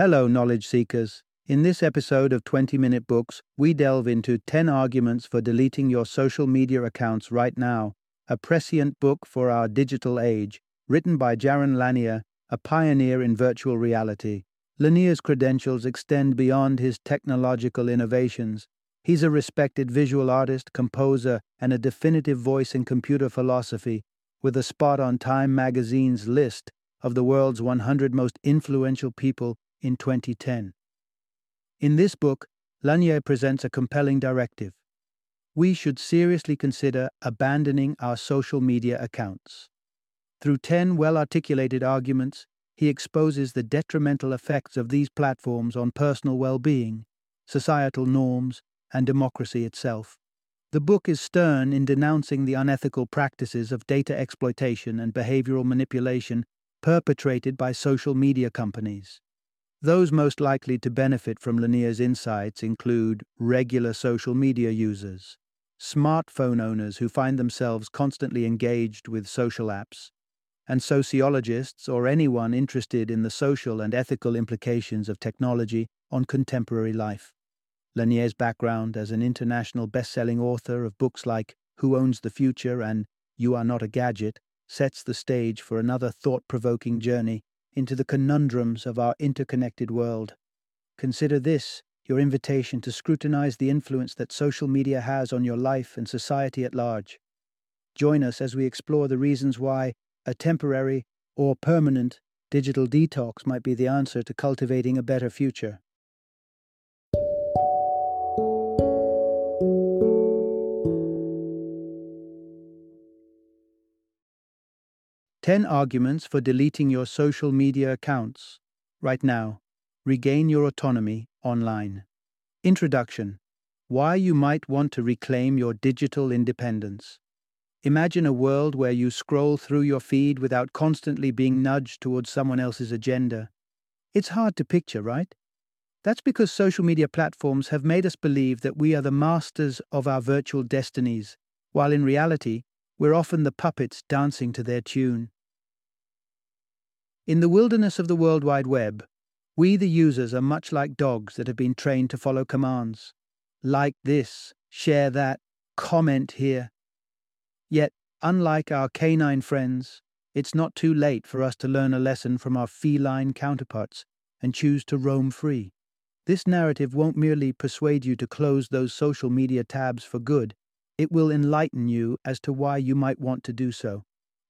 Hello, knowledge seekers. In this episode of 20 Minute Books, we delve into 10 arguments for deleting your social media accounts right now, a prescient book for our digital age, written by Jaron Lanier, a pioneer in virtual reality. Lanier's credentials extend beyond his technological innovations. He's a respected visual artist, composer, and a definitive voice in computer philosophy, with a spot on Time magazine's list of the world's 100 most influential people in 2010. In this book, Lanier presents a compelling directive. We should seriously consider abandoning our social media accounts. Through 10 well articulated arguments, he exposes the detrimental effects of these platforms on personal well being, societal norms, and democracy itself. The book is stern in denouncing the unethical practices of data exploitation and behavioral manipulation perpetrated by social media companies. Those most likely to benefit from Lanier's insights include regular social media users, smartphone owners who find themselves constantly engaged with social apps, and sociologists or anyone interested in the social and ethical implications of technology on contemporary life. Lanier's background as an international best-selling author of books like Who Owns the Future and You Are Not a Gadget sets the stage for another thought-provoking journey into the conundrums of our interconnected world. Consider this your invitation to scrutinize the influence that social media has on your life and society at large. Join us as we explore the reasons why a temporary or permanent digital detox might be the answer to cultivating a better future. Ten arguments for deleting your social media accounts. Right now, regain your autonomy online. Introduction Why you might want to reclaim your digital independence. Imagine a world where you scroll through your feed without constantly being nudged towards someone else's agenda. It's hard to picture, right? That's because social media platforms have made us believe that we are the masters of our virtual destinies, while in reality, we're often the puppets dancing to their tune. In the wilderness of the World Wide Web, we the users are much like dogs that have been trained to follow commands. Like this, share that, comment here. Yet, unlike our canine friends, it's not too late for us to learn a lesson from our feline counterparts and choose to roam free. This narrative won't merely persuade you to close those social media tabs for good, it will enlighten you as to why you might want to do so.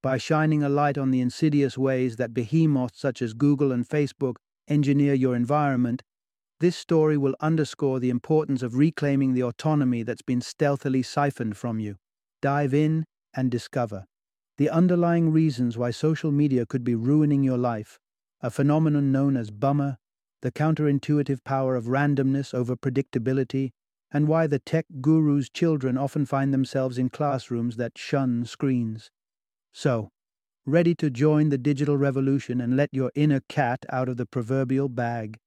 By shining a light on the insidious ways that behemoths such as Google and Facebook engineer your environment, this story will underscore the importance of reclaiming the autonomy that's been stealthily siphoned from you. Dive in and discover the underlying reasons why social media could be ruining your life, a phenomenon known as bummer, the counterintuitive power of randomness over predictability, and why the tech guru's children often find themselves in classrooms that shun screens. So, ready to join the digital revolution and let your inner cat out of the proverbial bag?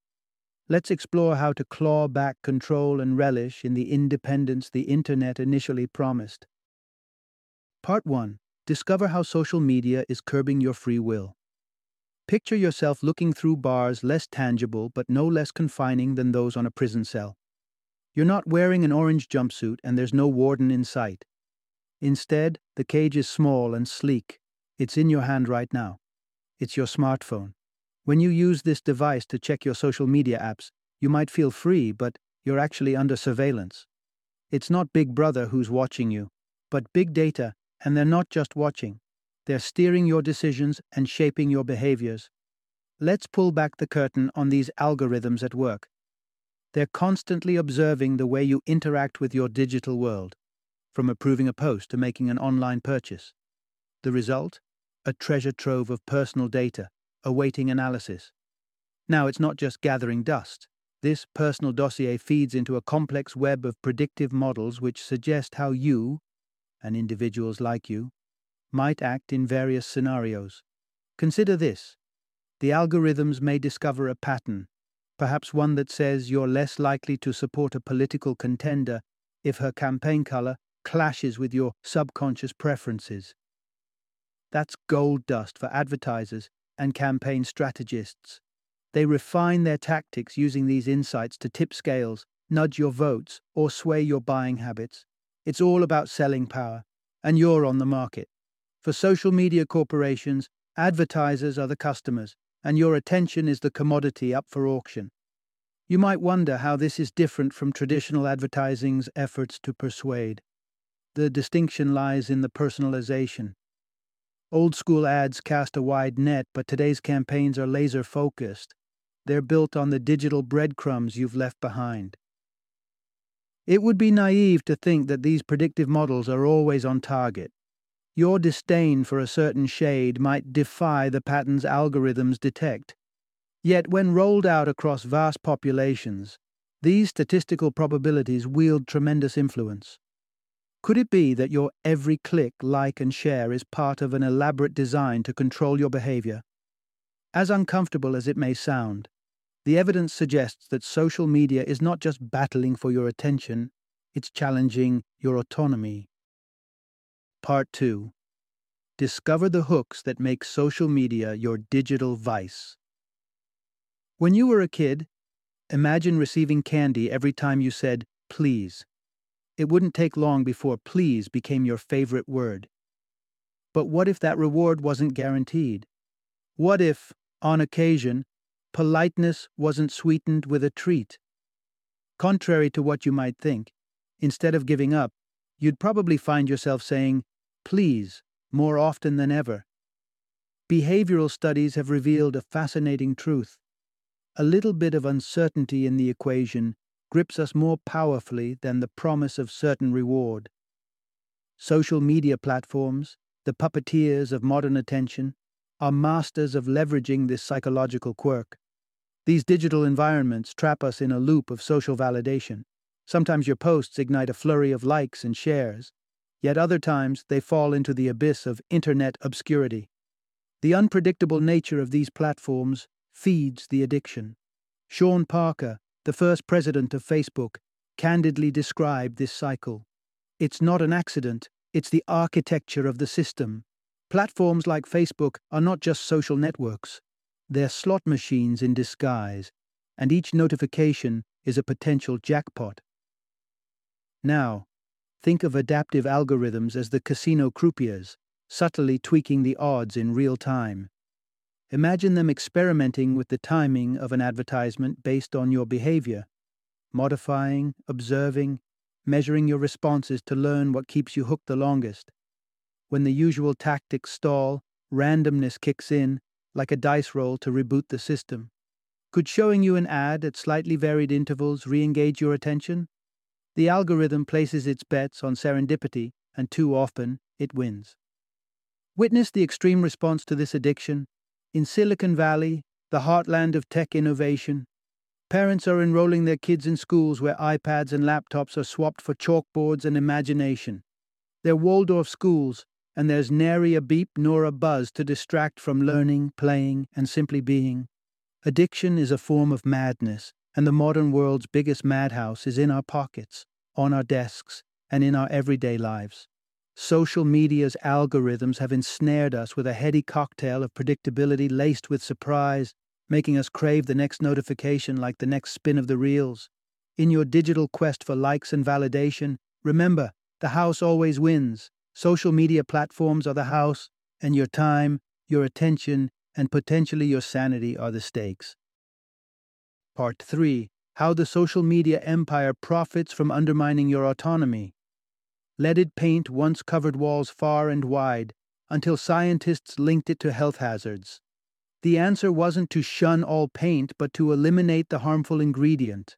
Let's explore how to claw back control and relish in the independence the internet initially promised. Part 1 Discover how social media is curbing your free will. Picture yourself looking through bars less tangible but no less confining than those on a prison cell. You're not wearing an orange jumpsuit and there's no warden in sight. Instead, the cage is small and sleek. It's in your hand right now. It's your smartphone. When you use this device to check your social media apps, you might feel free, but you're actually under surveillance. It's not Big Brother who's watching you, but big data, and they're not just watching. They're steering your decisions and shaping your behaviors. Let's pull back the curtain on these algorithms at work. They're constantly observing the way you interact with your digital world, from approving a post to making an online purchase. The result? A treasure trove of personal data, awaiting analysis. Now, it's not just gathering dust. This personal dossier feeds into a complex web of predictive models which suggest how you, and individuals like you, might act in various scenarios. Consider this the algorithms may discover a pattern perhaps one that says you're less likely to support a political contender if her campaign color clashes with your subconscious preferences. That's gold dust for advertisers and campaign strategists. They refine their tactics using these insights to tip scales, nudge your votes, or sway your buying habits. It's all about selling power, and you're on the market. For social media corporations, advertisers are the customers, and your attention is the commodity up for auction. You might wonder how this is different from traditional advertising's efforts to persuade. The distinction lies in the personalization. Old school ads cast a wide net, but today's campaigns are laser focused. They're built on the digital breadcrumbs you've left behind. It would be naive to think that these predictive models are always on target. Your disdain for a certain shade might defy the patterns algorithms detect. Yet, when rolled out across vast populations, these statistical probabilities wield tremendous influence. Could it be that your every click, like, and share is part of an elaborate design to control your behavior? As uncomfortable as it may sound, the evidence suggests that social media is not just battling for your attention, it's challenging your autonomy. Part 2 Discover the hooks that make social media your digital vice. When you were a kid, imagine receiving candy every time you said, please. It wouldn't take long before please became your favorite word. But what if that reward wasn't guaranteed? What if, on occasion, politeness wasn't sweetened with a treat? Contrary to what you might think, instead of giving up, you'd probably find yourself saying, please, more often than ever. Behavioral studies have revealed a fascinating truth. A little bit of uncertainty in the equation grips us more powerfully than the promise of certain reward. Social media platforms, the puppeteers of modern attention, are masters of leveraging this psychological quirk. These digital environments trap us in a loop of social validation. Sometimes your posts ignite a flurry of likes and shares, yet other times they fall into the abyss of internet obscurity. The unpredictable nature of these platforms feeds the addiction. Sean Parker, the first president of Facebook, candidly described this cycle. It's not an accident, it's the architecture of the system. Platforms like Facebook are not just social networks, they're slot machines in disguise, and each notification is a potential jackpot. Now, think of adaptive algorithms as the casino croupiers, subtly tweaking the odds in real time. Imagine them experimenting with the timing of an advertisement based on your behavior, modifying, observing, measuring your responses to learn what keeps you hooked the longest. When the usual tactics stall, randomness kicks in, like a dice roll to reboot the system. Could showing you an ad at slightly varied intervals re engage your attention? The algorithm places its bets on serendipity, and too often it wins. Witness the extreme response to this addiction in Silicon Valley, the heartland of tech innovation, parents are enrolling their kids in schools where iPads and laptops are swapped for chalkboards and imagination. They're Waldorf schools, and there's nary a beep nor a buzz to distract from learning, playing, and simply being. Addiction is a form of madness, and the modern world's biggest madhouse is in our pockets, on our desks, and in our everyday lives. Social media's algorithms have ensnared us with a heady cocktail of predictability laced with surprise, making us crave the next notification like the next spin of the reels. In your digital quest for likes and validation, remember, the house always wins. Social media platforms are the house, and your time, your attention, and potentially your sanity are the stakes. Part 3 How the Social Media Empire Profits from Undermining Your Autonomy. Leaded paint once covered walls far and wide until scientists linked it to health hazards. The answer wasn't to shun all paint, but to eliminate the harmful ingredient.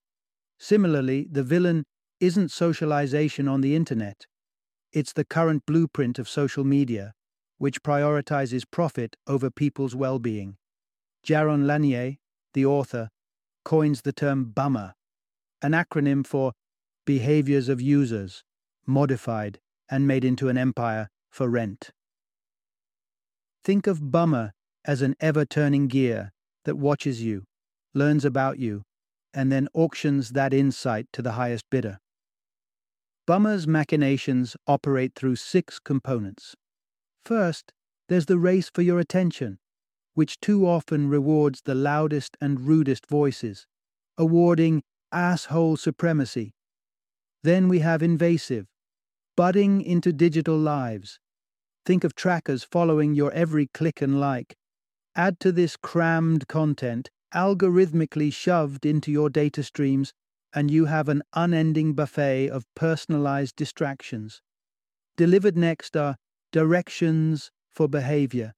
Similarly, the villain isn't socialization on the internet. It's the current blueprint of social media, which prioritizes profit over people's well being. Jaron Lanier, the author, coins the term BUMMER, an acronym for Behaviors of Users, modified, and made into an empire for rent. Think of Bummer as an ever turning gear that watches you, learns about you, and then auctions that insight to the highest bidder. Bummer's machinations operate through six components. First, there's the race for your attention. which too often rewards the loudest and rudest voices, awarding asshole supremacy. Then we have invasive, budding into digital lives. Think of trackers following your every click and like. Add to this crammed content, algorithmically shoved into your data streams, and you have an unending buffet of personalized distractions. Delivered next are directions for behavior,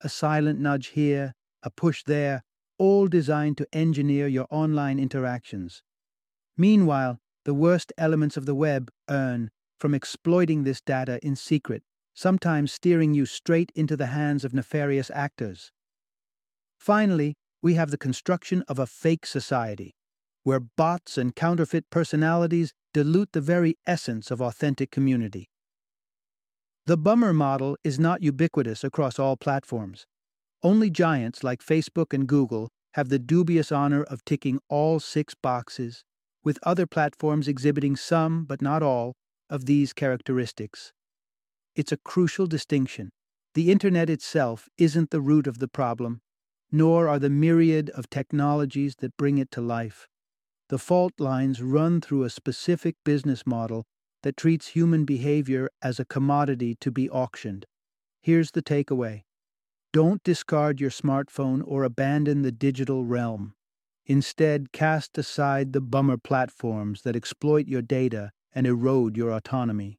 a silent nudge here, a push there, all designed to engineer your online interactions. Meanwhile, the worst elements of the web earn from exploiting this data in secret, sometimes steering you straight into the hands of nefarious actors. Finally, we have the construction of a fake society, where bots and counterfeit personalities dilute the very essence of authentic community. The bummer model is not ubiquitous across all platforms. Only giants like Facebook and Google have the dubious honor of ticking all six boxes, with other platforms exhibiting some, but not all, of these characteristics. It's a crucial distinction. The Internet itself isn't the root of the problem, nor are the myriad of technologies that bring it to life. The fault lines run through a specific business model that treats human behavior as a commodity to be auctioned. Here's the takeaway don't discard your smartphone or abandon the digital realm. Instead, cast aside the bummer platforms that exploit your data and erode your autonomy.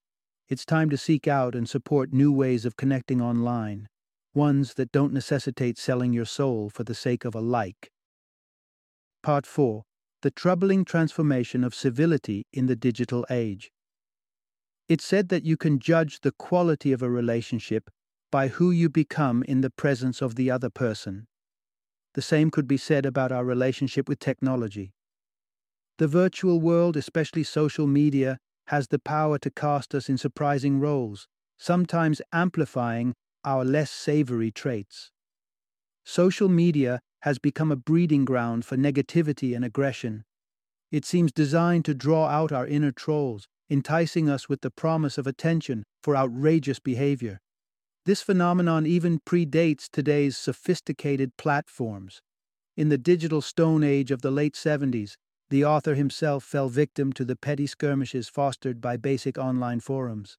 It's time to seek out and support new ways of connecting online, ones that don't necessitate selling your soul for the sake of a like. Part 4 The Troubling Transformation of Civility in the Digital Age. It's said that you can judge the quality of a relationship by who you become in the presence of the other person. The same could be said about our relationship with technology. The virtual world, especially social media, has the power to cast us in surprising roles, sometimes amplifying our less savory traits. Social media has become a breeding ground for negativity and aggression. It seems designed to draw out our inner trolls, enticing us with the promise of attention for outrageous behavior. This phenomenon even predates today's sophisticated platforms. In the digital stone age of the late 70s, the author himself fell victim to the petty skirmishes fostered by basic online forums.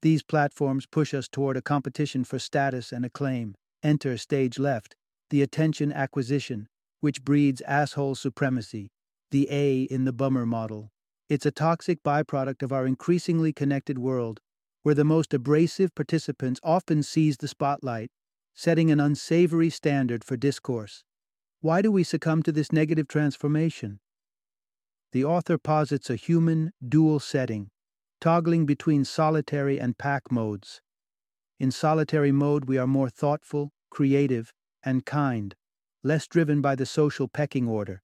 These platforms push us toward a competition for status and acclaim. Enter stage left, the attention acquisition, which breeds asshole supremacy, the A in the bummer model. It's a toxic byproduct of our increasingly connected world, where the most abrasive participants often seize the spotlight, setting an unsavory standard for discourse. Why do we succumb to this negative transformation? The author posits a human, dual setting, toggling between solitary and pack modes. In solitary mode, we are more thoughtful, creative, and kind, less driven by the social pecking order.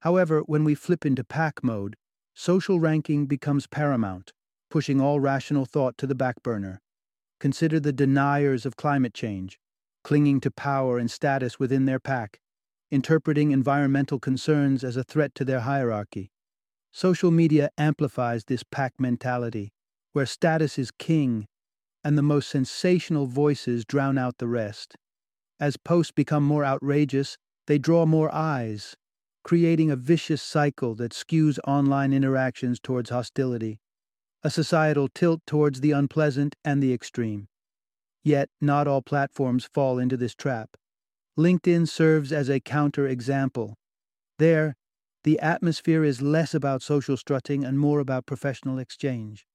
However, when we flip into pack mode, social ranking becomes paramount pushing all rational thought to the back burner. Consider the deniers of climate change, clinging to power and status within their pack, interpreting environmental concerns as a threat to their hierarchy. Social media amplifies this pack mentality, where status is king and the most sensational voices drown out the rest. As posts become more outrageous, they draw more eyes, creating a vicious cycle that skews online interactions towards hostility a societal tilt towards the unpleasant and the extreme. Yet, not all platforms fall into this trap. LinkedIn serves as a counter example. There, the atmosphere is less about social strutting and more about professional exchange.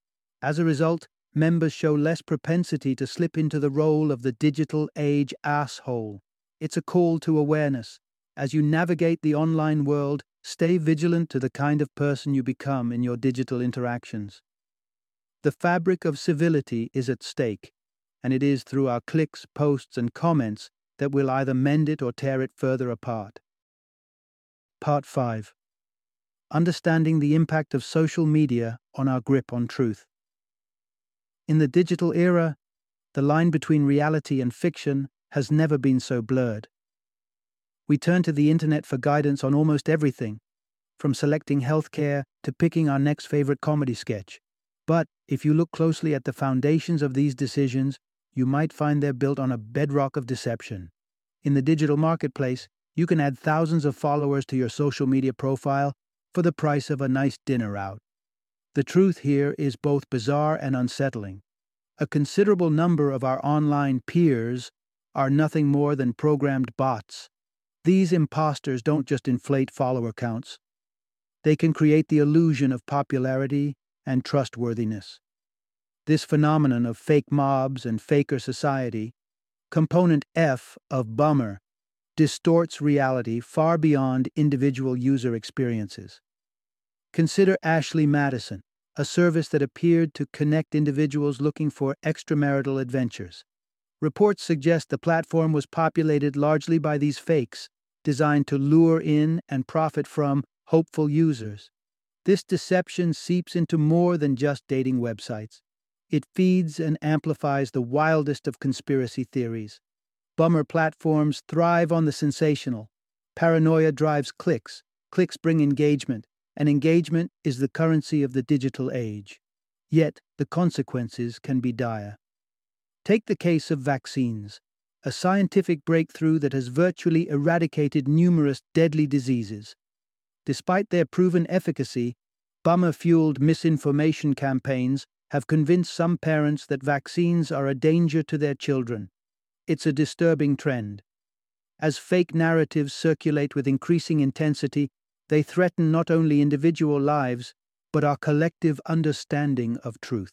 As a result, members show less propensity to slip into the role of the digital age asshole. It's a call to awareness. As you navigate the online world, stay vigilant to the kind of person you become in your digital interactions. The fabric of civility is at stake, and it is through our clicks, posts, and comments that we'll either mend it or tear it further apart. Part 5 Understanding the impact of social media on our grip on truth. In the digital era, the line between reality and fiction has never been so blurred. We turn to the internet for guidance on almost everything, from selecting healthcare to picking our next favorite comedy sketch. But if you look closely at the foundations of these decisions, you might find they're built on a bedrock of deception. In the digital marketplace, you can add thousands of followers to your social media profile for the price of a nice dinner out. The truth here is both bizarre and unsettling. A considerable number of our online peers are nothing more than programmed bots. These imposters don't just inflate follower counts, they can create the illusion of popularity and trustworthiness. This phenomenon of fake mobs and faker society, component F of Bummer, distorts reality far beyond individual user experiences. Consider Ashley Madison, a service that appeared to connect individuals looking for extramarital adventures. Reports suggest the platform was populated largely by these fakes, designed to lure in and profit from hopeful users. This deception seeps into more than just dating websites. It feeds and amplifies the wildest of conspiracy theories. Bummer platforms thrive on the sensational. Paranoia drives clicks, clicks bring engagement, and engagement is the currency of the digital age. Yet, the consequences can be dire. Take the case of vaccines, a scientific breakthrough that has virtually eradicated numerous deadly diseases. Despite their proven efficacy, bummer fueled misinformation campaigns have convinced some parents that vaccines are a danger to their children. It's a disturbing trend. As fake narratives circulate with increasing intensity, they threaten not only individual lives, but our collective understanding of truth.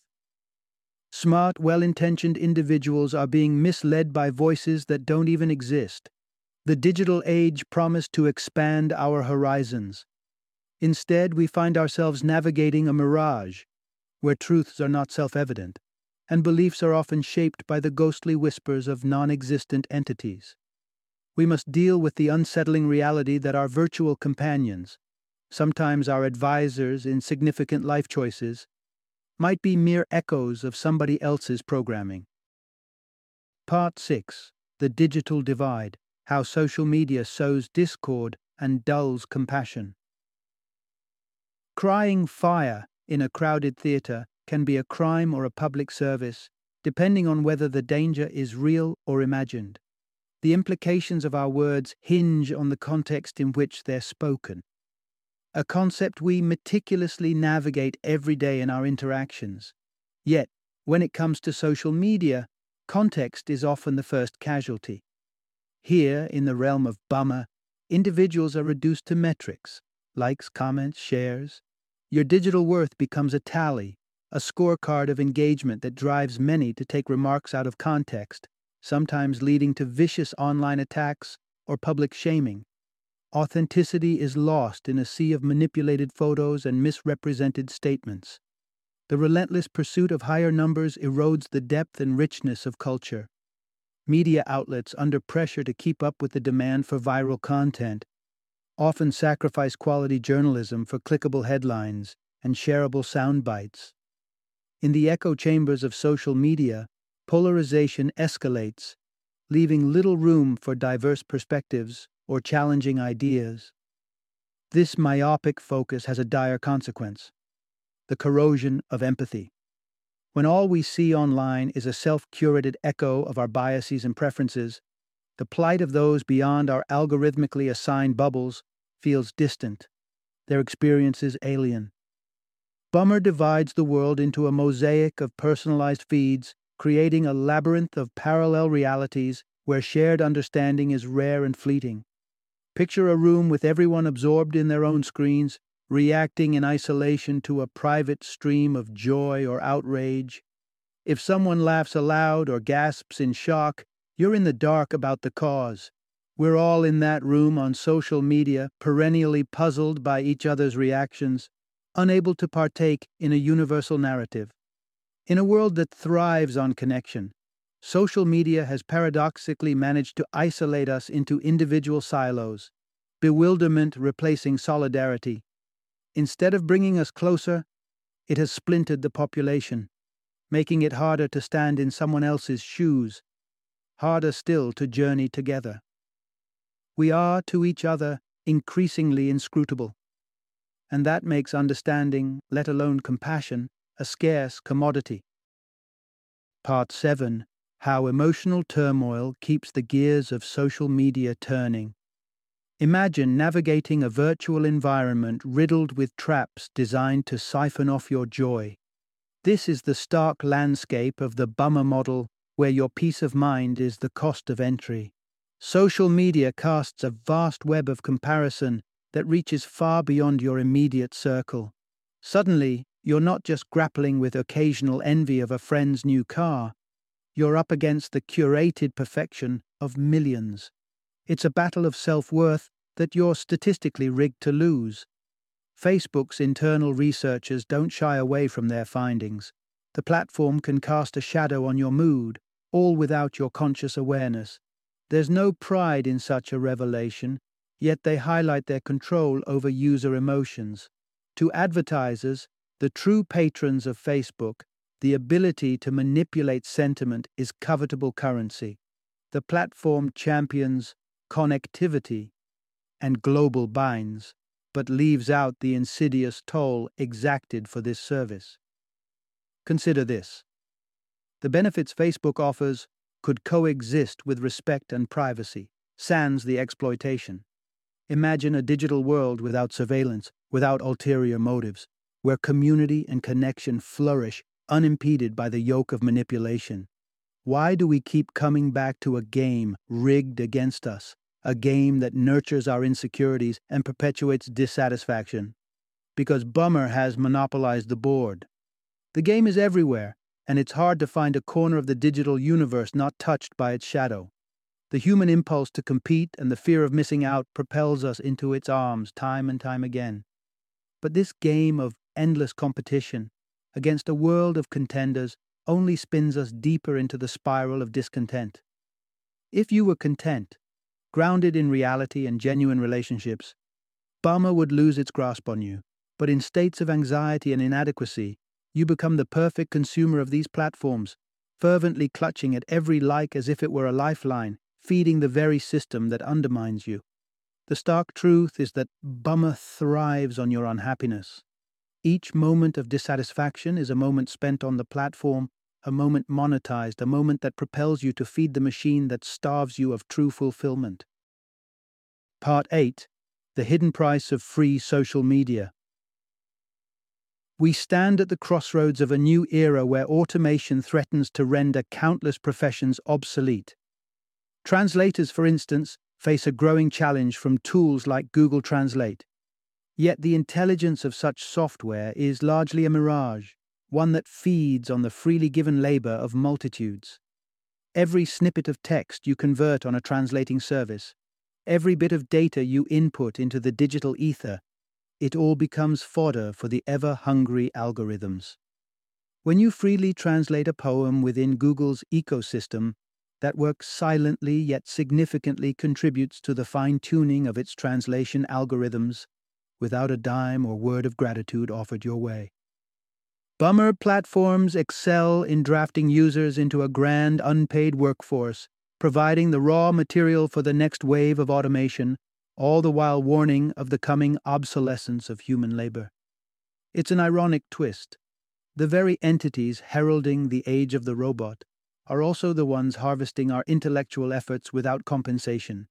Smart, well intentioned individuals are being misled by voices that don't even exist. The digital age promised to expand our horizons. Instead, we find ourselves navigating a mirage, where truths are not self evident and beliefs are often shaped by the ghostly whispers of non existent entities. We must deal with the unsettling reality that our virtual companions, sometimes our advisors in significant life choices, might be mere echoes of somebody else's programming. Part 6 The Digital Divide How Social Media Sows Discord and Dulls Compassion. Crying fire in a crowded theatre can be a crime or a public service, depending on whether the danger is real or imagined. The implications of our words hinge on the context in which they're spoken. A concept we meticulously navigate every day in our interactions. Yet, when it comes to social media, context is often the first casualty. Here, in the realm of bummer, individuals are reduced to metrics likes, comments, shares. Your digital worth becomes a tally, a scorecard of engagement that drives many to take remarks out of context, sometimes leading to vicious online attacks or public shaming. Authenticity is lost in a sea of manipulated photos and misrepresented statements. The relentless pursuit of higher numbers erodes the depth and richness of culture. Media outlets, under pressure to keep up with the demand for viral content, often sacrifice quality journalism for clickable headlines and shareable sound bites. In the echo chambers of social media, polarization escalates, leaving little room for diverse perspectives or challenging ideas. This myopic focus has a dire consequence the corrosion of empathy. When all we see online is a self curated echo of our biases and preferences, the plight of those beyond our algorithmically assigned bubbles feels distant, their experiences alien. Bummer divides the world into a mosaic of personalized feeds, creating a labyrinth of parallel realities where shared understanding is rare and fleeting. Picture a room with everyone absorbed in their own screens, reacting in isolation to a private stream of joy or outrage. If someone laughs aloud or gasps in shock, you're in the dark about the cause. We're all in that room on social media, perennially puzzled by each other's reactions, unable to partake in a universal narrative. In a world that thrives on connection, social media has paradoxically managed to isolate us into individual silos, bewilderment replacing solidarity. Instead of bringing us closer, it has splintered the population, making it harder to stand in someone else's shoes, harder still to journey together. We are to each other increasingly inscrutable and that makes understanding, let alone compassion, a scarce commodity. Part 7 how emotional turmoil keeps the gears of social media turning. Imagine navigating a virtual environment riddled with traps designed to siphon off your joy. This is the stark landscape of the bummer model where your peace of mind is the cost of entry. Social media casts a vast web of comparison that reaches far beyond your immediate circle. Suddenly, you're not just grappling with occasional envy of a friend's new car, you're up against the curated perfection of millions. It's a battle of self worth that you're statistically rigged to lose. Facebook's internal researchers don't shy away from their findings. The platform can cast a shadow on your mood, all without your conscious awareness. There's no pride in such a revelation, yet they highlight their control over user emotions. To advertisers, the true patrons of Facebook, the ability to manipulate sentiment is covetable currency. The platform champions connectivity and global binds, but leaves out the insidious toll exacted for this service. Consider this the benefits Facebook offers could coexist with respect and privacy, sans the exploitation. Imagine a digital world without surveillance, without ulterior motives, where community and connection flourish unimpeded by the yoke of manipulation. Why do we keep coming back to a game rigged against us, a game that nurtures our insecurities and perpetuates dissatisfaction? Because Bummer has monopolized the board. The game is everywhere, and it's hard to find a corner of the digital universe not touched by its shadow. The human impulse to compete and the fear of missing out propels us into its arms time and time again. But this game of endless competition against a world of contenders only spins us deeper into the spiral of discontent. If you were content, grounded in reality and genuine relationships, Bummer would lose its grasp on you. But in states of anxiety and inadequacy, you become the perfect consumer of these platforms, fervently clutching at every like as if it were a lifeline, feeding the very system that undermines you. The stark truth is that Bummer thrives on your unhappiness. Each moment of dissatisfaction is a moment spent on the platform, a moment monetized, a moment that propels you to feed the machine that starves you of true fulfillment. Part 8 The Hidden Price of Free Social Media. We stand at the crossroads of a new era where automation threatens to render countless professions obsolete. Translators, for instance, face a growing challenge from tools like Google Translate. Yet the intelligence of such software is largely a mirage, one that feeds on the freely given labor of multitudes. Every snippet of text you convert on a translating service, every bit of data you input into the digital ether, it all becomes fodder for the ever hungry algorithms. When you freely translate a poem within Google's ecosystem, that work silently yet significantly contributes to the fine tuning of its translation algorithms without a dime or word of gratitude offered your way. Bummer platforms excel in drafting users into a grand unpaid workforce, providing the raw material for the next wave of automation, all the while warning of the coming obsolescence of human labor. It's an ironic twist. The very entities heralding the age of the robot are also the ones harvesting our intellectual efforts without compensation,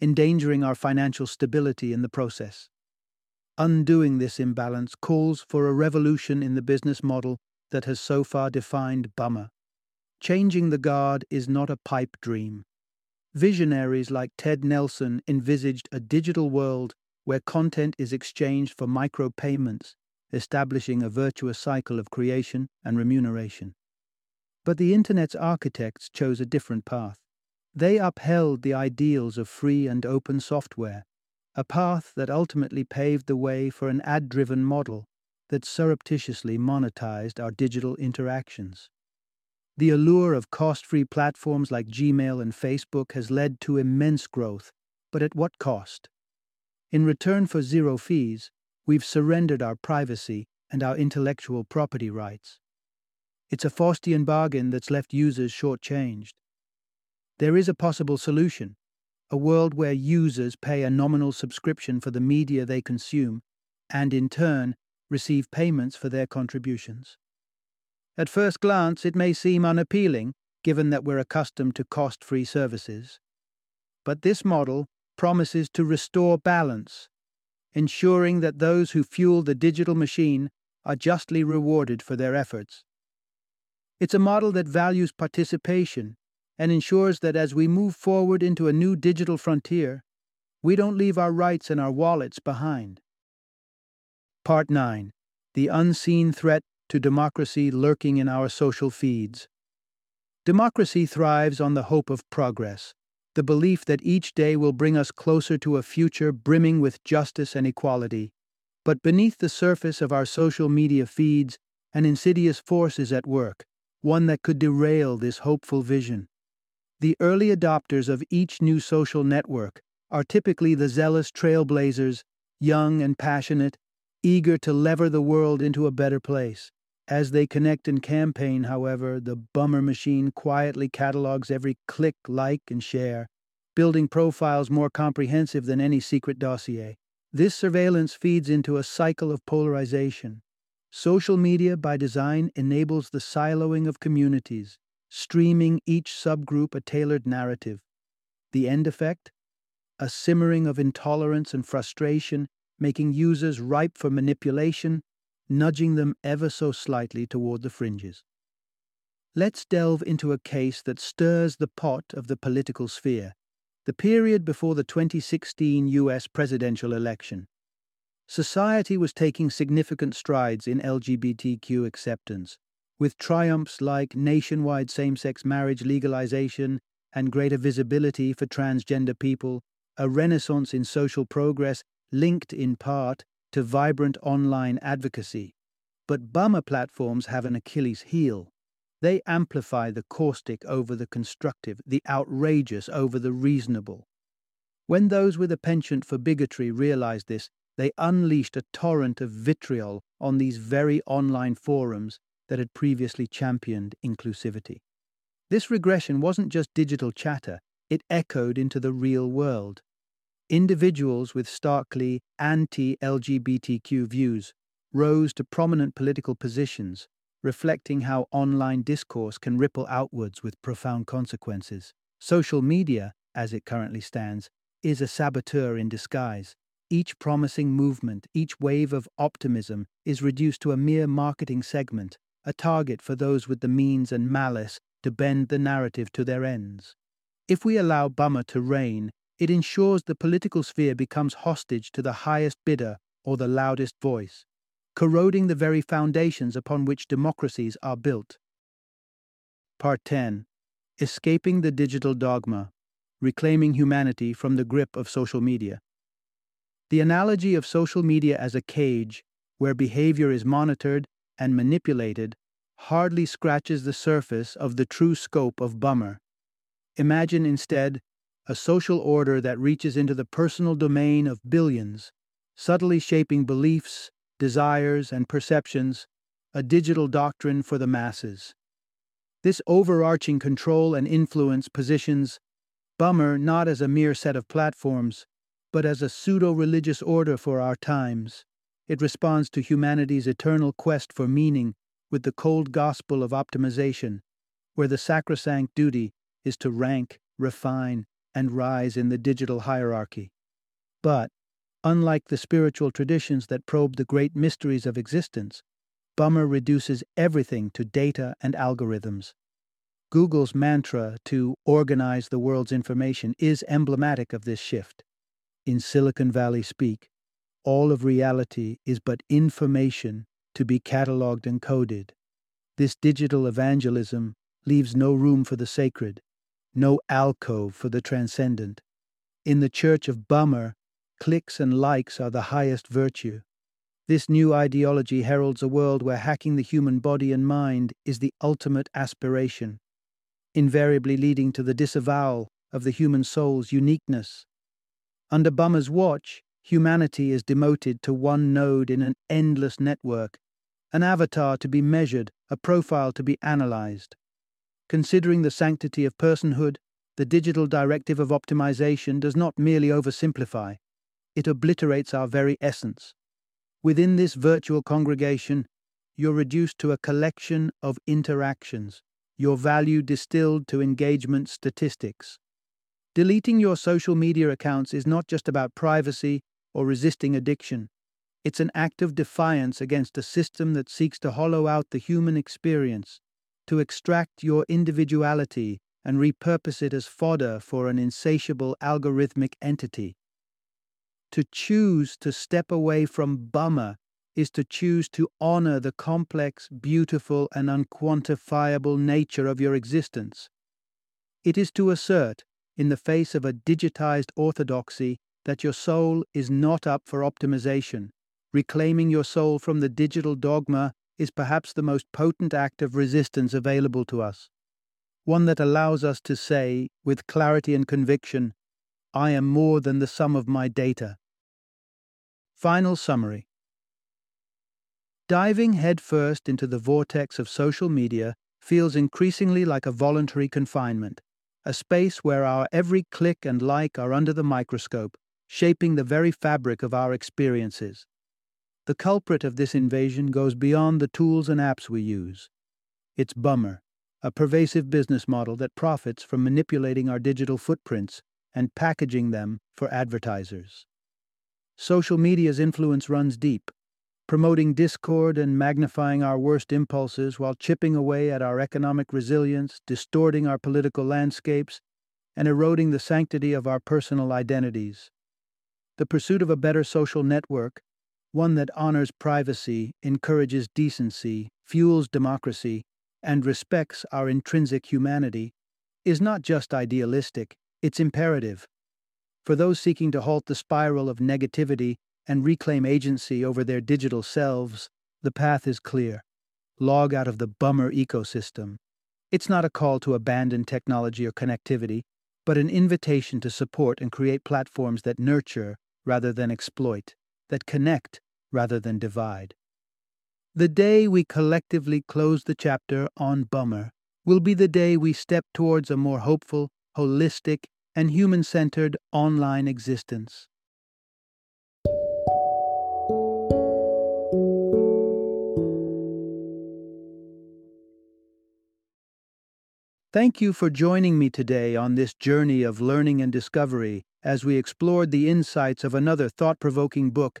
endangering our financial stability in the process. Undoing this imbalance calls for a revolution in the business model that has so far defined Bummer. Changing the guard is not a pipe dream. Visionaries like Ted Nelson envisaged a digital world where content is exchanged for micropayments, establishing a virtuous cycle of creation and remuneration. But the Internet's architects chose a different path. They upheld the ideals of free and open software, a path that ultimately paved the way for an ad driven model that surreptitiously monetized our digital interactions. The allure of cost free platforms like Gmail and Facebook has led to immense growth, but at what cost? In return for zero fees, we've surrendered our privacy and our intellectual property rights. It's a Faustian bargain that's left users shortchanged. There is a possible solution a world where users pay a nominal subscription for the media they consume and, in turn, receive payments for their contributions. At first glance, it may seem unappealing, given that we're accustomed to cost free services. But this model promises to restore balance, ensuring that those who fuel the digital machine are justly rewarded for their efforts. It's a model that values participation and ensures that as we move forward into a new digital frontier, we don't leave our rights and our wallets behind. Part 9 The Unseen Threat to Democracy Lurking in Our Social Feeds. Democracy thrives on the hope of progress, the belief that each day will bring us closer to a future brimming with justice and equality. But beneath the surface of our social media feeds, an insidious force is at work, one that could derail this hopeful vision. The early adopters of each new social network are typically the zealous trailblazers, young and passionate, eager to lever the world into a better place. As they connect and campaign, however, the bummer machine quietly catalogs every click, like, and share, building profiles more comprehensive than any secret dossier. This surveillance feeds into a cycle of polarization. Social media, by design, enables the siloing of communities, streaming each subgroup a tailored narrative. The end effect? A simmering of intolerance and frustration, making users ripe for manipulation, nudging them ever so slightly toward the fringes. Let's delve into a case that stirs the pot of the political sphere the period before the 2016 US presidential election. Society was taking significant strides in LGBTQ acceptance, with triumphs like nationwide same sex marriage legalization and greater visibility for transgender people, a renaissance in social progress linked in part to vibrant online advocacy. But bummer platforms have an Achilles heel. They amplify the caustic over the constructive, the outrageous over the reasonable. When those with a penchant for bigotry realized this, they unleashed a torrent of vitriol on these very online forums that had previously championed inclusivity. This regression wasn't just digital chatter, it echoed into the real world. Individuals with starkly anti LGBTQ views rose to prominent political positions reflecting how online discourse can ripple outwards with profound consequences. Social media, as it currently stands, is a saboteur in disguise. Each promising movement, each wave of optimism is reduced to a mere marketing segment, a target for those with the means and malice to bend the narrative to their ends. If we allow Bummer to reign, it ensures the political sphere becomes hostage to the highest bidder or the loudest voice corroding the very foundations upon which democracies are built. Part 10 Escaping the Digital Dogma Reclaiming Humanity from the Grip of Social Media. The analogy of social media as a cage where behavior is monitored and manipulated hardly scratches the surface of the true scope of Bummer. Imagine instead a social order that reaches into the personal domain of billions, subtly shaping beliefs, desires, and perceptions, a digital doctrine for the masses. This overarching control and influence positions Bummer not as a mere set of platforms, but as a pseudo religious order for our times. It responds to humanity's eternal quest for meaning with the cold gospel of optimization, where the sacrosanct duty is to rank, refine, and rise in the digital hierarchy. But, Unlike the spiritual traditions that probe the great mysteries of existence, Bummer reduces everything to data and algorithms. Google's mantra to organize the world's information is emblematic of this shift. In Silicon Valley speak, all of reality is but information to be cataloged and coded. This digital evangelism leaves no room for the sacred, no alcove for the transcendent. In the church of Bummer, Clicks and likes are the highest virtue. This new ideology heralds a world where hacking the human body and mind is the ultimate aspiration, invariably leading to the disavowal of the human soul's uniqueness. Under Bummer's watch, humanity is demoted to one node in an endless network, an avatar to be measured, a profile to be analyzed. Considering the sanctity of personhood, the digital directive of optimization does not merely oversimplify, it obliterates our very essence. Within this virtual congregation, you're reduced to a collection of interactions, your value distilled to engagement statistics. Deleting your social media accounts is not just about privacy or resisting addiction. It's an act of defiance against a system that seeks to hollow out the human experience, to extract your individuality and repurpose it as fodder for an insatiable algorithmic entity. To choose to step away from bummer is to choose to honor the complex, beautiful, and unquantifiable nature of your existence. It is to assert, in the face of a digitized orthodoxy, that your soul is not up for optimization. Reclaiming your soul from the digital dogma is perhaps the most potent act of resistance available to us. One that allows us to say, with clarity and conviction, I am more than the sum of my data. Final summary Diving headfirst into the vortex of social media feels increasingly like a voluntary confinement, a space where our every click and like are under the microscope, shaping the very fabric of our experiences. The culprit of this invasion goes beyond the tools and apps we use. It's Bummer, a pervasive business model that profits from manipulating our digital footprints and packaging them for advertisers. Social media's influence runs deep, promoting discord and magnifying our worst impulses while chipping away at our economic resilience, distorting our political landscapes, and eroding the sanctity of our personal identities. The pursuit of a better social network, one that honors privacy, encourages decency, fuels democracy, and respects our intrinsic humanity, is not just idealistic, it's imperative. For those seeking to halt the spiral of negativity and reclaim agency over their digital selves, the path is clear. Log out of the bummer ecosystem. It's not a call to abandon technology or connectivity, but an invitation to support and create platforms that nurture rather than exploit, that connect rather than divide. The day we collectively close the chapter on Bummer will be the day we step towards a more hopeful, holistic, and human centered online existence. Thank you for joining me today on this journey of learning and discovery as we explored the insights of another thought provoking book